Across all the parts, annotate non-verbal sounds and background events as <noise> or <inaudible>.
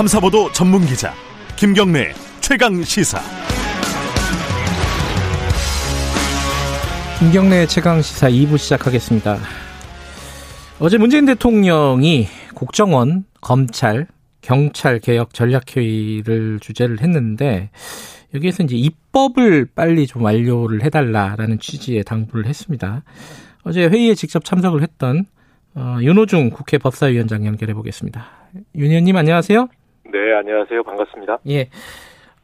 탐사보도 전문 기자 김경래 최강 시사. 김경래 최강 시사 2부 시작하겠습니다. 어제 문재인 대통령이 국정원, 검찰, 경찰 개혁 전략회의를 주재를 했는데 여기에서 이제 입법을 빨리 좀 완료를 해달라라는 취지의 당부를 했습니다. 어제 회의에 직접 참석을 했던 어, 윤호중 국회 법사위원장 연결해 보겠습니다. 윤 의원님 안녕하세요. 네, 안녕하세요. 반갑습니다. 예.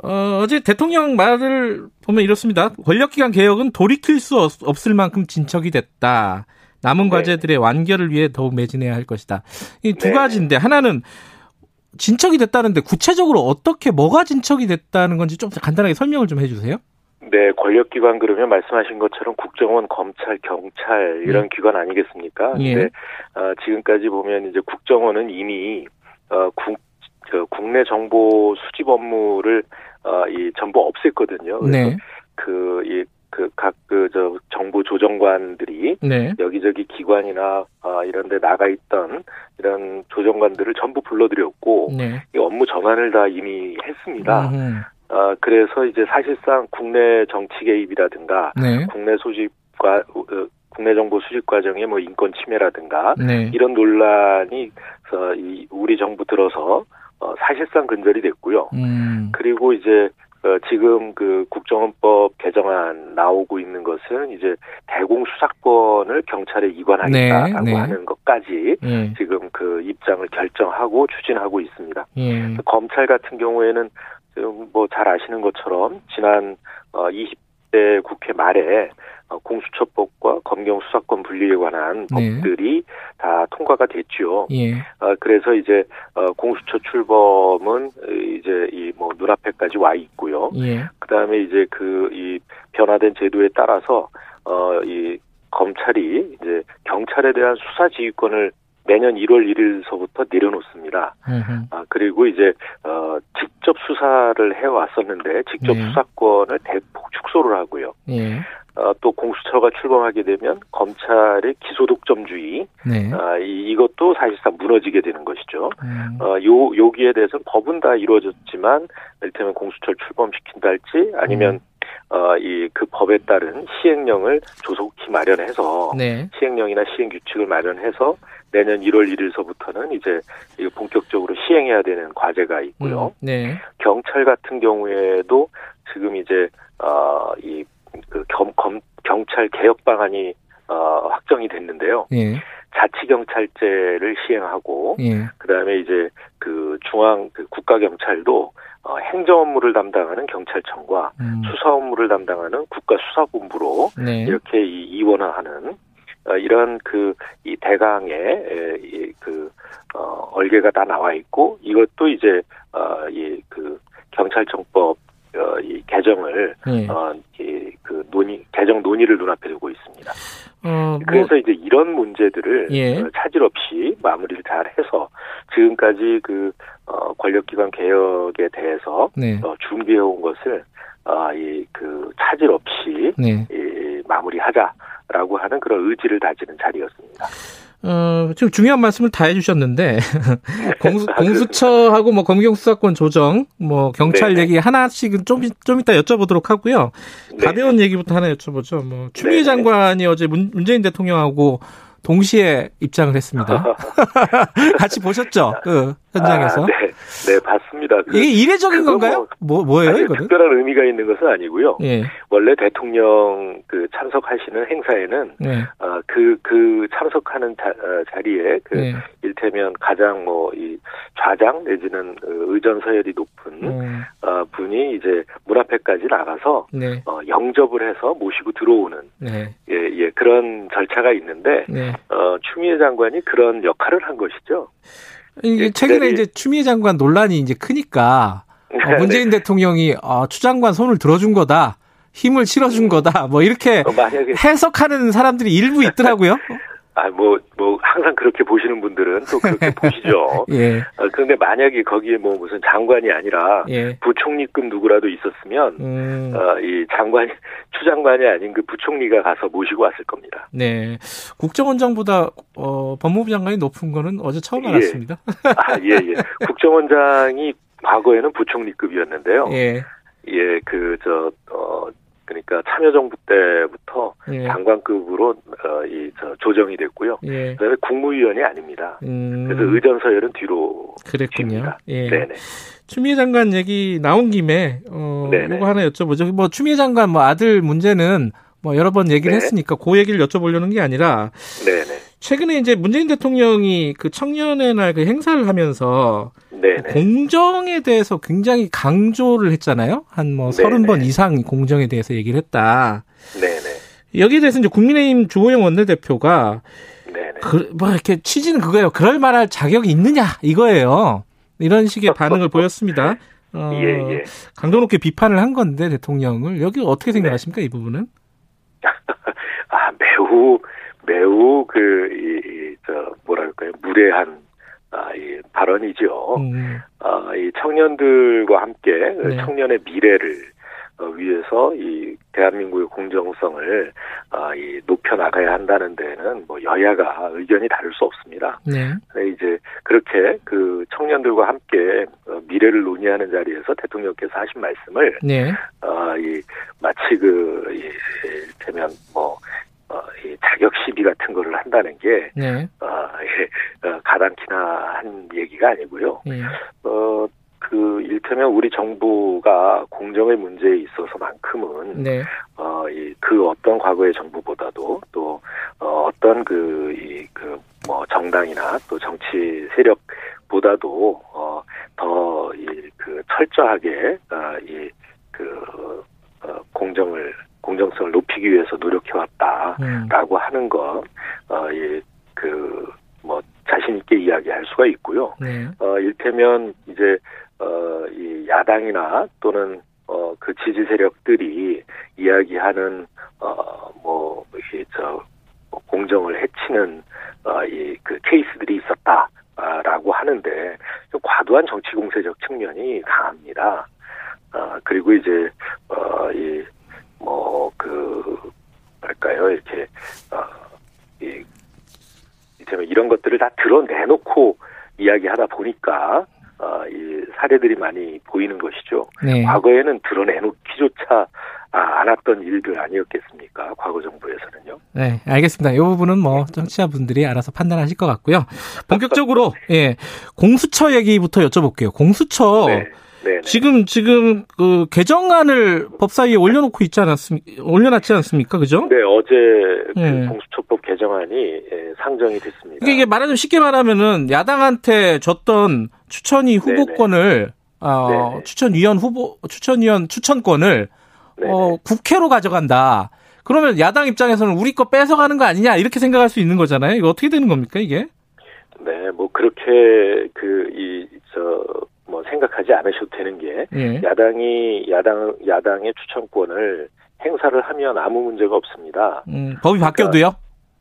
어, 어제 대통령 말을 보면 이렇습니다. 권력기관 개혁은 돌이킬 수 없 을 만큼 진척이 됐다. 남은 네. 과제들의 완결을 위해 더욱 매진해야 할 것이다. 이두 네. 가지인데 하나는 진척이 됐다는데 구체적으로 어떻게 뭐가 진척이 됐다는 건지 좀 간단하게 설명을 좀 해주세요. 네, 권력기관 그러면 말씀하신 것처럼 국정원, 검찰, 경찰 이런 음. 기관 아니겠습니까? 예. 근데 어, 지금까지 보면 이제 국정원은 이미 어, 국, 저, 국내 정보 수집 업무를 어, 이 전부 없앴거든요. 네. 그, 이, 그, 각, 그, 저, 정부 조정관들이. 네. 여기저기 기관이나, 아, 이런 데 나가 있던 이런 조정관들을 전부 불러들였고. 네. 이 업무 전환을 다 이미 했습니다. 음. 아, 그래서 이제 사실상 국내 정치 개입이라든가. 네. 국내 소집과, 어, 국내 정보 수집 과정에 뭐 인권 침해라든가. 네. 이런 논란이, 어, 이, 우리 정부 들어서 어, 사실상 근절이 됐고요. 음. 그리고 이제 어, 지금 그 국정원법 개정안 나오고 있는 것은 이제 대공 수사권을 경찰에 이관하겠다라고 네, 네. 하는 것까지 네. 지금 그 입장을 결정하고 추진하고 있습니다. 예. 검찰 같은 경우에는 뭐잘 아시는 것처럼 지난 어 20대 국회 말에 어, 공수처법과 검경 수사권 분리에 관한 네. 법들이 다 통과가 됐죠. 예. 어, 그래서 이제 어, 공수처 출범은 이제 이 뭐 눈앞에까지 와 있고요. 예. 그다음에 이제 그 이 변화된 제도에 따라서 어 이 검찰이 이제 경찰에 대한 수사 지휘권을 매년 1월 1일서부터 내려놓습니다. 아, 그리고 이제, 어, 직접 수사를 해 왔었는데, 직접 네. 수사권을 대폭 축소를 하고요. 예. 어, 또 공수처가 출범하게 되면 검찰의 기소독점주의, 네. 아, 이, 이것도 사실상 무너지게 되는 것이죠. 음. 어, 요, 여기에 대해서는 법은 다 이루어졌지만, 이를테면 공수처를 출범시킨다 할지, 아니면 음. 어, 이, 그 법에 따른 시행령을 조속히 마련해서, 네. 시행령이나 시행 규칙을 마련해서 내년 1월 1일서부터는 이제 본격적으로 시행해야 되는 과제가 있고요. 음. 네. 경찰 같은 경우에도 지금 이제, 어, 이, 그 겸, 검, 경찰 개혁 방안이, 어, 확정이 됐는데요. 예. 자치 경찰제를 시행하고, 예. 그 다음에 이제 그 중앙, 그 국가 경찰도 어, 행정 업무를 담당하는 경찰청과 음. 수사 업무를 담당하는 국가수사본부로 네. 이렇게 이, 이원화하는 어, 이런 그 이 대강의 이, 그 어, 얼개가 다 나와 있고 이것도 이제 어, 이그 경찰청법 어, 이 개정을 네. 어, 이, 그 논의 개정 논의를 눈앞에 두고 있습니다. 어, 뭐. 그래서 이제 이런 문제들을 예. 어, 차질 없이 마무리를 잘 해서 지금까지 그 어, 권력기관 개혁에 대해서 네. 어, 준비해 온 것을 어, 이그 차질 없이 네. 이, 마무리하자 라고 하는 그런 의지를 다지는 자리였습니다. 어, 지금 중요한 말씀을 다 해주셨는데, <laughs> 공수, 공수처하고 뭐 검경수사권 조정, 뭐 경찰 네 얘기 하나씩은 좀, 좀 이따 여쭤보도록 하고요. 네. 가벼운 얘기부터 하나 여쭤보죠. 뭐, 추미애 장관이 어제 문, 문재인 대통령하고 동시에 입장을 했습니다. <laughs> <laughs> 같이 보셨죠? 그 현장에서. 아, 네, 네 봤습니다. 그, 이게 이례적인 건가요? 뭐, 뭐 예요 이거는? 특별한 의미가 있는 것은 아니고요. 예. 원래 대통령 그 참석하시는 행사에는 예. 어, 그, 그 참석하는 자, 어, 자리에 그 예. 일테면 가장 뭐 이 좌장 내지는 그 의전 서열이 높은 음. 어, 분이 이제 문 앞에까지 나가서 네. 어, 영접을 해서 모시고 들어오는 네. 예, 예 그런 절차가 있는데 네. 어, 추미애 장관이 그런 역할을 한 것이죠. 이게 예, 최근에 이제 추미애 장관 논란이 이제 크니까 어, 네. 문재인 대통령이 어, 추 장관 손을 들어준 거다. 힘을 실어준 거다. 뭐 이렇게 어, 해석하는 사람들이 일부 있더라고요. 아, 뭐, 뭐, 항상 그렇게 보시는 분들은 또 그렇게 <laughs> 보시죠. 예. 어, 그런데 만약에 거기에 뭐 무슨 장관이 아니라 예. 부총리급 누구라도 있었으면, 음. 어, 이 장관이, <laughs> 추장관이 아닌 그 부총리가 가서 모시고 왔을 겁니다. 네. 국정원장보다, 어, 법무부 장관이 높은 거는 어제 처음 예. 알았습니다. <laughs> 아, 예, 예. 국정원장이 과거에는 부총리급이었는데요. 예. 예, 그, 저, 어, 그러니까 참여정부 때부터 예. 장관급으로, 어, 이, 저, 조정이 됐고요. 예. 그 다음에 국무위원이 아닙니다. 음. 그래서 의전 서열은 뒤로. 그랬군요. 예. 네네. 추미애 장관 얘기 나온 김에 어. 이거 하나 여쭤보죠. 뭐 추미애 장관 뭐 아들 문제는 뭐 여러 번 얘기를 네. 했으니까 그 얘기를 여쭤보려는 게 아니라 네네. 최근에 이제 문재인 대통령이 그 청년의 날 그 행사를 하면서 네네. 공정에 대해서 굉장히 강조를 했잖아요. 한뭐 네네. 서른 번 이상 공정에 대해서 얘기를 했다. 네네. 여기에 대해서 이제 국민의힘 주호영 원내대표가. 그, 뭐 이렇게 취지는 그거예요. 그럴 만할 자격이 있느냐 이거예요. 이런 식의 반응을 보였습니다. 어, <laughs> 예, 예. 강도 높게 비판을 한 건데 대통령을 여기 어떻게 생각하십니까 이 부분은? <laughs> 아, 매우, 매우 그, 이, 이, 저, 뭐랄까요. 무례한, 아, 이 발언이죠. 음, 아, 이 청년들과 함께 그 네. 청년의 미래를 어, 위해서 이 대한민국의 공정성을 아, 이 높여 나가야 한다는 데는 뭐 여야가 의견이 다를 수 없습니다. 네, 네, 이제 그렇게 그 청년들과 함께 어, 미래를 논의하는 자리에서 대통령께서 하신 말씀을 네, 아, 이 마치 그 이, 이를테면 뭐 같은 거를 한다는 게 네, 아, 예, 어, 가당키나 한 얘기가 아니고요. 예, 어, 그, 일테면 우리 정부가 공정의 문제에 있어서만큼은, 네, 어, 이, 그 어떤 과거의 정부보다도 또, 어, 어떤 그, 이, 그, 뭐, 정당이나 또 정치 세력보다도, 어, 더, 이, 그, 철저하게, 어, 이, 그, 어, 공정을, 공정성을 높이기 위해서 노력해왔다. 음, 라고 하는 것, 어, 이, 그, 뭐, 자신 있게 이야기할 수가 있고요. 네, 어, 일테면 이제 어, 이 야당이나 또는 어, 그 지지 세력들이 이야기하는 어, 뭐, 이게 저뭐 공정을 해치는 어, 이 그 케이스들이 있었다 라고 하는데 좀 과도한 정치 공세적 측면이 강합니다. 어, 그리고 이제 어, 이뭐그 할까요 이렇게 어, 이 이제는 이런 것들을 다 드러내놓고 이야기하다 보니까 어, 이 사례들이 많이 보이는 것이죠. 네. 과거에는 드러내놓기조차 아, 않았던 일들 아니었겠습니까? 과거 정부에서는요. 네, 알겠습니다. 이 부분은 뭐 청취자분들이 알아서 판단하실 것 같고요. 본격적으로 예 공수처 얘기부터 여쭤볼게요. 공수처 네, 네, 네. 지금 지금 그 개정안을 법사위에 올려놓고 있지 않았습니까? 올려놨지 않습니까? 그죠? 네, 어제 그 네. 공수처법 개정안이 예, 상정이 됐습니다. 그러니까 이게 말하자면 쉽게 말하면은 야당한테 줬던 추천위 후보권을 어, 네네. 추천위원 후보 추천위원 추천권을 네, 어, 국회로 가져간다. 그러면 야당 입장에서는 우리 거 뺏어가는 거 아니냐 이렇게 생각할 수 있는 거잖아요. 이거 어떻게 되는 겁니까 이게? 네, 뭐 그렇게 그 이 저 뭐 생각하지 않으셔도 되는 게 예. 야당이 야당 야당의 추천권을 행사를 하면 아무 문제가 없습니다. 음, 법이 바뀌어도요?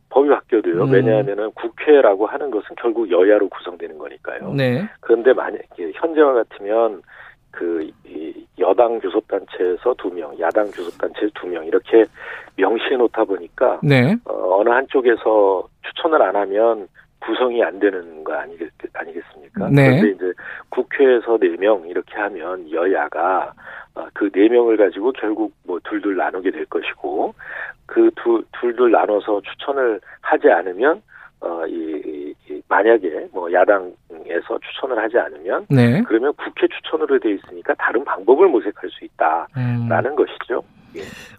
법이 바뀌어도요. 음. 왜냐하면은 국회라고 하는 것은 결국 여야로 구성되는 거니까요. 네. 그런데 만약에 현재와 같으면 그이 여당 교섭단체에서 두 명, 야당 교섭단체에서 두명 이렇게 명시해 놓다 보니까 네. 어, 어느 한쪽에서 추천을 안 하면 구성이 안 되는 거 아니겠, 아니겠습니까? 네. 그런데 이제 국회에서 네 명 이렇게 하면 여야가 어, 그네 명을 가지고 결국 뭐 둘둘 나누게 될 것이고 그 두, 둘둘 나눠서 추천을 하지 않으면 어, 이, 이- 이 만약에 뭐 야당에서 추천을 하지 않으면 네. 그러면 국회 추천으로 돼 있으니까 다른 방법을 모색할 수 있다라는 음. 것이죠.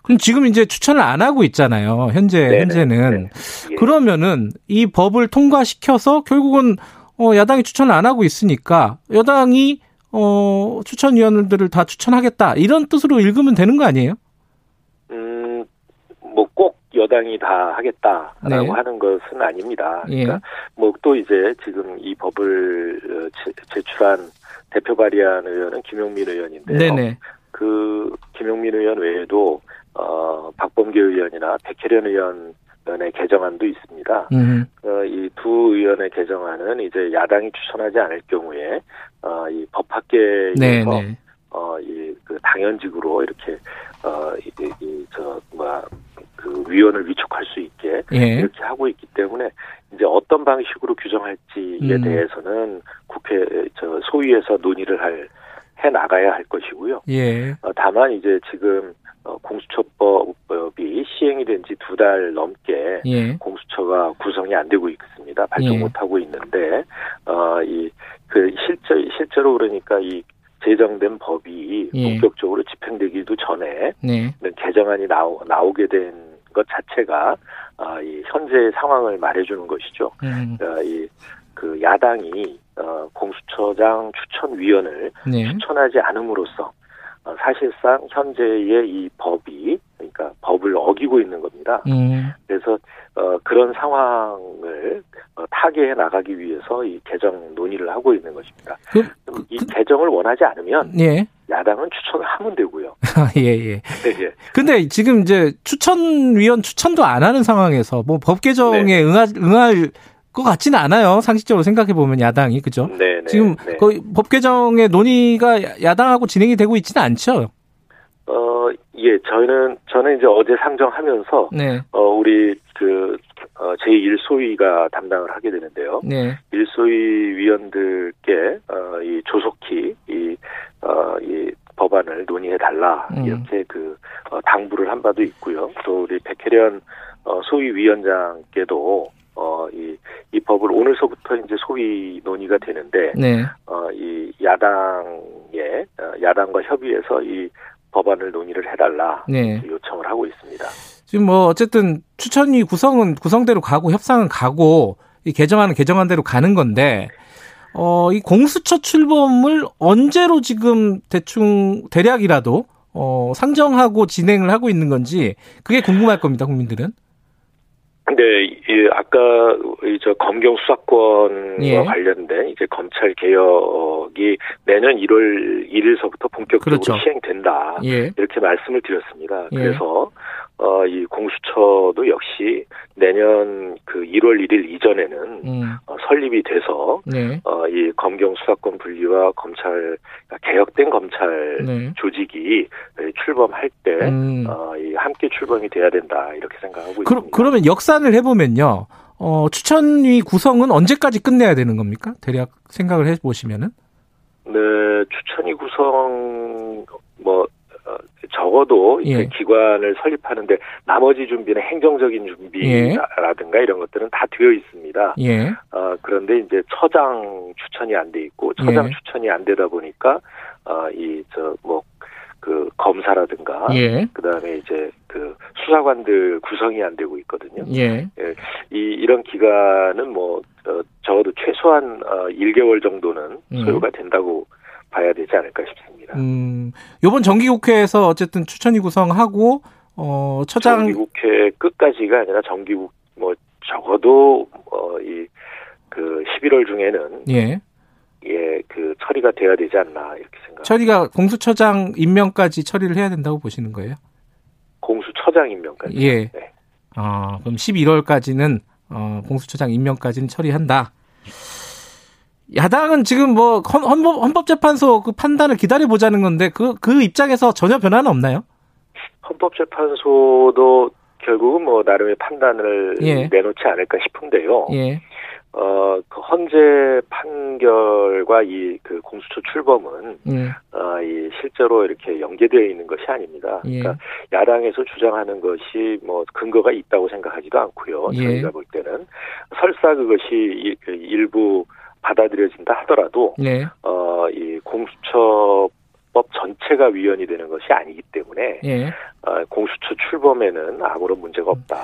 그럼 지금 이제 추천을 안 하고 있잖아요. 현재 네네. 현재는 네. 예. 그러면은 이 법을 통과시켜서 결국은 어, 야당이 추천을 안 하고 있으니까 여당이 어, 추천위원들을 다 추천하겠다 이런 뜻으로 읽으면 되는 거 아니에요? 음, 뭐 꼭 여당이 다 하겠다라고 네. 하는 것은 아닙니다. 예. 그러니까 뭐또 이제 지금 이 법을 어, 제- 제출한 대표 발의한 의원은 김용민 의원인데요. 네네. 그 김용민 의원 외에도 어 박범계 의원이나 백혜련 의원 의원의 개정안도 있습니다. 음. 어, 이두 의원의 개정안은 이제 야당이 추천하지 않을 경우에 어, 이 법학계에서 네, 네. 어, 이그 당연직으로 이렇게 어, 이저뭐그 위원을 위촉할 수 있게 예. 이렇게 하고 있기 때문에 이제 어떤 방식으로 규정할지에 음. 대해서는 국회 저 소위에서 논의를 할 해 나가야 할 것이고요. 예. 어, 다만 이제 지금 어, 공수처법이 시행이 된 지 두 달 넘게 예. 공수처가 구성이 안 되고 있습니다. 발동 예. 못 하고 있는데 어 이그 실제 실제로 그러니까 이 제정된 법이 예. 본격적으로 집행되기도 전에 네. 개정안이 나오, 나오게 된 것 자체가 아, 이 현재의 상황을 말해주는 것이죠. 음. 어, 이그 야당이 어, 공수처장 추천위원을 네. 추천하지 않음으로써 어, 사실상 현재의 이 법이 그러니까 법을 어기고 있는 겁니다. 음. 그래서 어, 그런 상황을 어, 타개해 나가기 위해서 이 개정 논의를 하고 있는 것입니다. 그, 그, 이 그, 개정을 원하지 않으면 예. 야당은 추천을 하면 되고요. <laughs> 예, 예. <laughs> 네, 예. 근데 지금 이제 추천위원 추천도 안 하는 상황에서 뭐 법 개정에 네. 응할, 응할 것 같지는 않아요. 상식적으로 생각해 보면 야당이 그죠? 네, 네, 지금 네. 거의 법 개정의 논의가 야당하고 진행이 되고 있지는 않죠. 어, 예, 저희는 저는 이제 어제 상정하면서 네. 어 우리 그 어, 제1소위가 담당을 하게 되는데요. 네. 1소위 위원들께 어, 이 조속히 이, 어, 이 법안을 논의해 달라 음. 이렇게 그 어, 당부를 한 바도 있고요. 또 우리 백혜련 어, 소위 위원장께도 어, 이, 이 법을 오늘서부터 이제 소위 논의가 되는데, 네. 어, 이 야당의, 어, 야당과 협의해서 이 법안을 논의를 해달라 네. 요청을 하고 있습니다. 지금 뭐 어쨌든 추천위 구성은 구성대로 가고 협상은 가고 이 개정안은 개정안대로 가는 건데 어, 이 공수처 출범을 언제로 지금 대충 대략이라도 어, 상정하고 진행을 하고 있는 건지 그게 궁금할 겁니다, 국민들은. 네, 예, 아까 저 검경 수사권과 예. 관련된 이제 검찰 개혁이 내년 1월 1일서부터 본격적으로 그렇죠. 시행된다 예. 이렇게 말씀을 드렸습니다. 예. 그래서 어, 이 공수처도 역시 내년 그 1월 1일 이전에는 음. 어, 설립이 돼서 네. 어, 이 검경 수사권 분리와 검찰 그러니까 개혁된 검찰 네. 조직이 출범할 때 음. 어, 이 함께 출범이 돼야 된다 이렇게 생각하고 그, 있습니다. 그러면 역산을 해보면요, 어, 추천위 구성은 언제까지 끝내야 되는 겁니까? 대략 생각을 해보시면은? 네, 추천위 구성 뭐 적어도 예. 기관을 설립하는데 나머지 준비는 행정적인 준비라든가 예. 이런 것들은 다 되어 있습니다. 예. 어, 그런데 이제 처장 추천이 안 돼 있고 처장 예. 추천이 안 되다 보니까 어, 이저 뭐 그 검사라든가 예. 그다음에 이제 그 수사관들 구성이 안 되고 있거든요. 예. 예. 이 이런 기간은 뭐 어, 적어도 최소한 어 1개월 정도는 음. 소요가 된다고 봐야 되지 않을까 싶습니다. 음, 이번 정기국회에서 어쨌든 추천위 구성하고 어 처장 정기국회 끝까지가 아니라 정기국 뭐 적어도 어이 그 11월 중에는 예. 예, 그 처리가 돼야 되지 않나 이렇게 생각. 처리가 공수처장 임명까지 처리를 해야 된다고 보시는 거예요? 공수처장 임명까지. 예. 네. 아, 그럼 11월까지는 어, 공수처장 임명까지는 처리한다. 야당은 지금 뭐 헌법, 헌법재판소 그 판단을 기다려 보자는 건데 그, 그 입장에서 전혀 변화는 없나요? 헌법재판소도 결국은 뭐 나름의 판단을 예. 내놓지 않을까 싶은데요. 예. 어, 그 헌재 판결과 이 그 공수처 출범은 예. 어, 이 실제로 이렇게 연계되어 있는 것이 아닙니다. 예. 그러니까 야당에서 주장하는 것이 뭐 근거가 있다고 생각하지도 않고요. 예. 저희가 볼 때는 설사 그것이 그 일부 받아들여진다 하더라도 네. 어 이 공수처법 전체가 위헌이 되는 것이 아니기 때문에 예. 어, 공수처 출범에는 아무런 문제가 없다.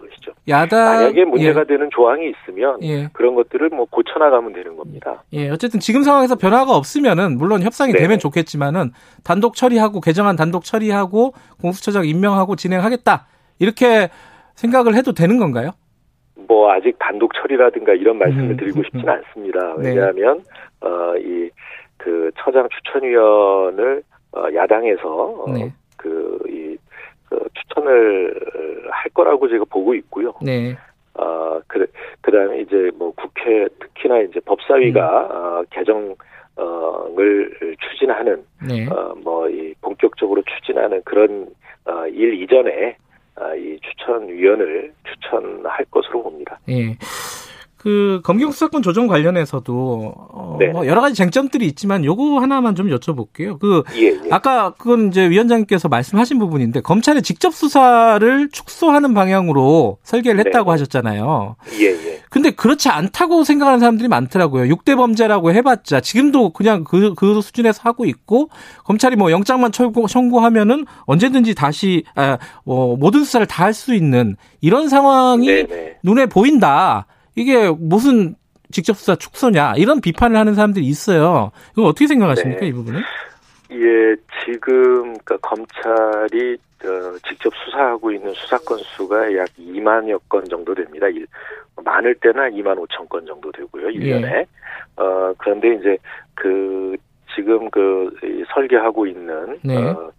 것이죠. 야당 만약에 문제가 예. 되는 조항이 있으면 예. 그런 것들을 뭐 고쳐나가면 되는 겁니다. 예, 어쨌든 지금 상황에서 변화가 없으면은 물론 협상이 네. 되면 좋겠지만은 단독 처리하고 개정안 단독 처리하고 공수처장 임명하고 진행하겠다 이렇게 생각을 해도 되는 건가요? 뭐 아직 단독 처리라든가 이런 말씀을 음, 드리고 음, 싶지는 음. 않습니다. 네. 왜냐하면 네. 어, 어이 그 처장 추천위원을 어, 야당에서 어, 네. 그이 그 추천을 할 거라고 제가 보고 있고요. 네. 어, 그, 그 다음에 이제 뭐 국회, 특히나 이제 법사위가, 음. 어, 개정, 을 추진하는, 네. 어, 뭐, 이 본격적으로 추진하는 그런, 어, 일 이전에, 어, 이 추천위원을 추천할 것으로 봅니다. 예. 그 검경 수사권 조정 관련해서도 어, 네. 뭐 여러 가지 쟁점들이 있지만 요거 하나만 좀 여쭤볼게요. 그 예, 예. 아까 그건 이제 위원장님께서 말씀하신 부분인데 검찰의 직접 수사를 축소하는 방향으로 설계를 했다고 네. 하셨잖아요. 예, 예. 근데 그렇지 않다고 생각하는 사람들이 많더라고요. 6대 범죄라고 해봤자 지금도 그냥 그, 그 수준에서 하고 있고 검찰이 뭐 영장만 청구, 청구하면은 언제든지 다시 아, 뭐 모든 수사를 다 할 수 있는 이런 상황이 네네. 네. 눈에 보인다. 이게 무슨 직접 수사 축소냐 이런 비판을 하는 사람들이 있어요. 이거 어떻게 생각하십니까 네. 이 부분은? 예, 지금 그러니까 검찰이 어, 직접 수사하고 있는 수사 건수가 약 2만여 건 정도 됩니다. 일, 많을 때는 한 2만 5천 건 정도 되고요, 1년에. 예. 어, 그런데 이제 그 지금 그 설계하고 있는 네. 어,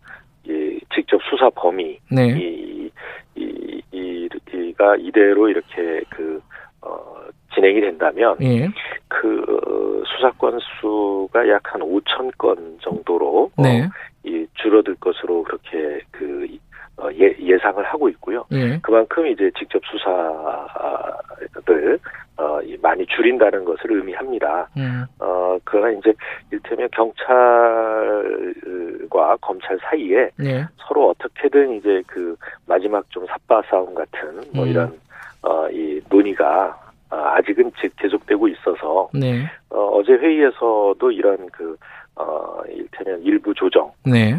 이 직접 수사 범위 네. 이, 이, 이, 이가 이대로 이렇게 그 어, 진행이 된다면 예. 그 수사 건수가 약 한 5천 건 정도로 어, 네. 어, 이 줄어들 것으로 그렇게 그 어, 예, 예상을 하고 있고요. 예. 그만큼 이제 직접 수사들 어, 많이 줄인다는 것을 의미합니다. 음. 어, 그러나 이제 일테면 경찰과 검찰 사이에 예. 서로 어떻게든 이제 그 마지막 좀 삿바 싸움 같은 뭐 음. 이런 어, 이 논의가 어, 아직은 계속되고 있어서 네. 어, 어제 회의에서도 이런 그 어, 일테면 일부 조정에 네.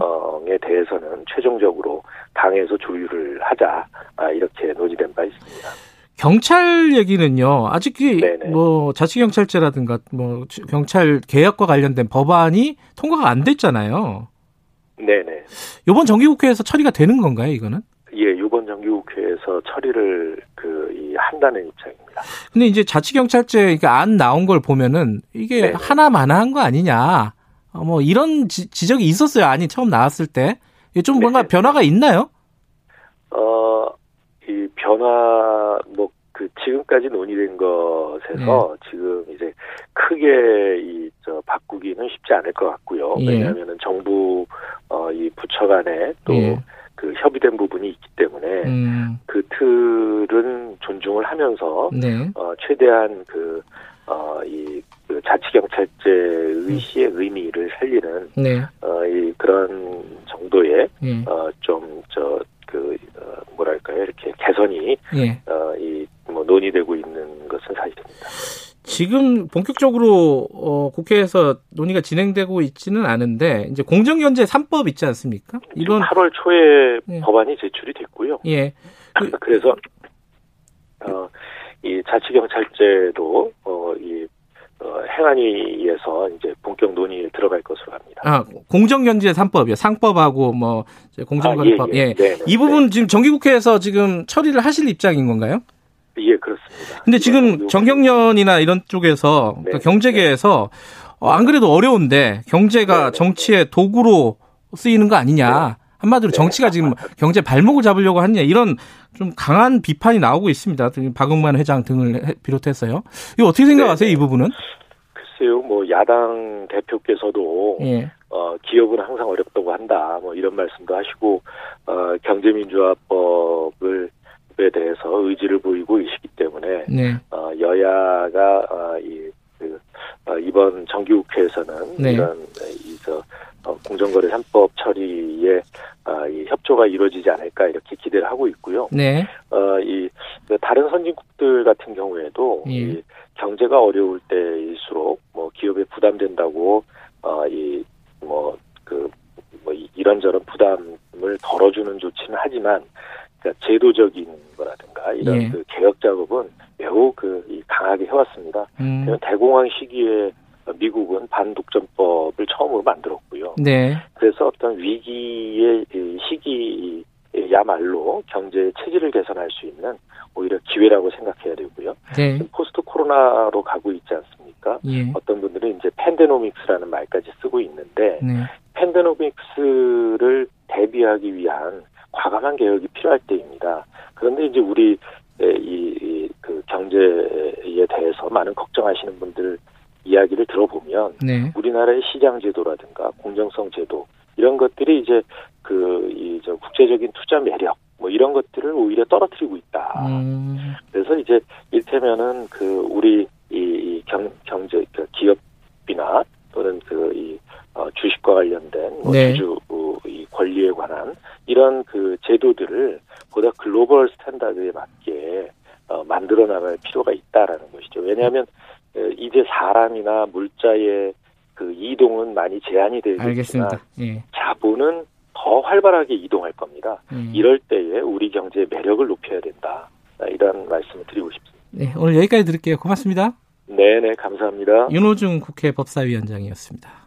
대해서는 최종적으로 당에서 조율을 하자 아, 이렇게 논의된 바 있습니다. 경찰 얘기는요. 아직 뭐 자치 경찰제라든가 뭐 경찰 개혁과 관련된 법안이 통과가 안 됐잖아요. 네네. 이번 정기국회에서 처리가 되는 건가요, 이거는? 예, 이번 정기국회에서 처리를 그 이 한다는 입장입니다. 근데 이제 자치경찰제 안 나온 걸 보면은 이게 네네. 하나만한 거 아니냐. 어, 뭐 이런 지, 적이 있었어요. 아니 처음 나왔을 때. 좀 뭔가 네네. 변화가 있나요? 어, 이 변화 뭐 그 지금까지 논의된 것에서 네. 지금 이제 크게 이 저 바꾸기는 쉽지 않을 것 같고요. 예. 왜냐하면은 정부 어이 부처 간에 또 예. 그 협의된 부분이 있기 때문에 음. 그 틀은 존중을 하면서 네. 어, 최대한 그 어, 이 그 자치경찰제의 시의 음. 의미를 살리는 네. 어, 이 그런 정도의 네. 어, 좀 저 그 어, 뭐랄까요 이렇게 개선이 네. 어, 이 뭐 논의되고 있는 것은 사실입니다. 지금 본격적으로 어, 국회에서 논의가 진행되고 있지는 않은데 이제 공정경제 3법 있지 않습니까? 이건 8월 초에 예. 법안이 제출이 됐고요. 예. 그, 그래서 어, 이 자치경찰제도 어, 이 어, 행안위에서 이제 본격 논의에 들어갈 것으로 합니다. 아, 공정경제 3법이요. 상법하고 뭐 공정거래법. 아, 예, 예. 예. 네, 네, 이 부분 네. 지금 정기국회에서 지금 처리를 하실 입장인 건가요? 근데 지금 정경련이나 이런 쪽에서 네. 그러니까 경제계에서 어, 안 그래도 어려운데 경제가 네. 정치의 도구로 쓰이는 거 아니냐. 네. 한마디로 정치가 지금 경제 발목을 잡으려고 하느냐 이런 좀 강한 비판이 나오고 있습니다. 박응만 회장 등을 비롯해서요. 이거 어떻게 생각하세요, 이 부분은? 글쎄요, 뭐 야당 대표께서도 예. 어, 기업은 항상 어렵다고 한다, 뭐 이런 말씀도 하시고 어, 경제민주화법을 에 대해서 의지를 때문에 네. 어, 여야가 어, 이, 그, 어, 이번 정기국회에서는 네. 이런 이저 어, 공정거래 3법 처리에 어, 이 협조가 이루어지지 않을까 이렇게 기대를 하고 있고요. 네. 어, 이 그 다른 선진국들 같은 경우에도 예. 이 경제가 어려울 때일수록 뭐 기업에 부담된다고 어, 이뭐 그 뭐 이런저런 부담을 덜어주는 조치는 하지만 그러니까 제도적인 거라든가 이런 예. 그 개혁 작업은 매우 그 강하게 해왔습니다. 음. 대공황 시기에 미국은 반독점법을 처음으로 만들었고요. 네. 그래서 어떤 위기의 시기야말로 경제 체질을 개선할 수 있는 오히려 기회라고 생각해야 되고요. 네. 포스트 코로나로 가고 있지 않습니까? 예. 어떤 분들은 이제 팬데노믹스라는 말까지 쓰고 있는데 네. 팬데노믹스를 대비하기 위한 과감한 개혁이 필요할 때입니다. 그런데 이제 우리 이, 이, 그 경제에 대해서 많은 걱정하시는 분들 이야기를 들어보면 네. 우리나라의 시장 제도라든가 공정성 제도 이런 것들이 이제 그이저 국제적인 투자 매력 뭐 이런 것들을 오히려 떨어뜨리고 있다. 음. 그래서 이제 일테면은 그 우리 이 경, 경제 그 기업이나 또는 그이 어, 주식과 관련된 뭐 네. 주주 이 권리에 관한 이런 그 제도들을 보다 글로벌 스탠다드에 맞게 어, 만들어 나갈 필요가 있다라는 것이죠. 왜냐하면 이제 사람이나 물자의 그 이동은 많이 제한이 되겠지만 예. 자본은 더 활발하게 이동할 겁니다. 음. 이럴 때에 우리 경제의 매력을 높여야 된다. 이런 말씀을 드리고 싶습니다. 네, 오늘 여기까지 드릴게요. 고맙습니다. 네, 네, 감사합니다. 윤호중 국회 법사위원장이었습니다.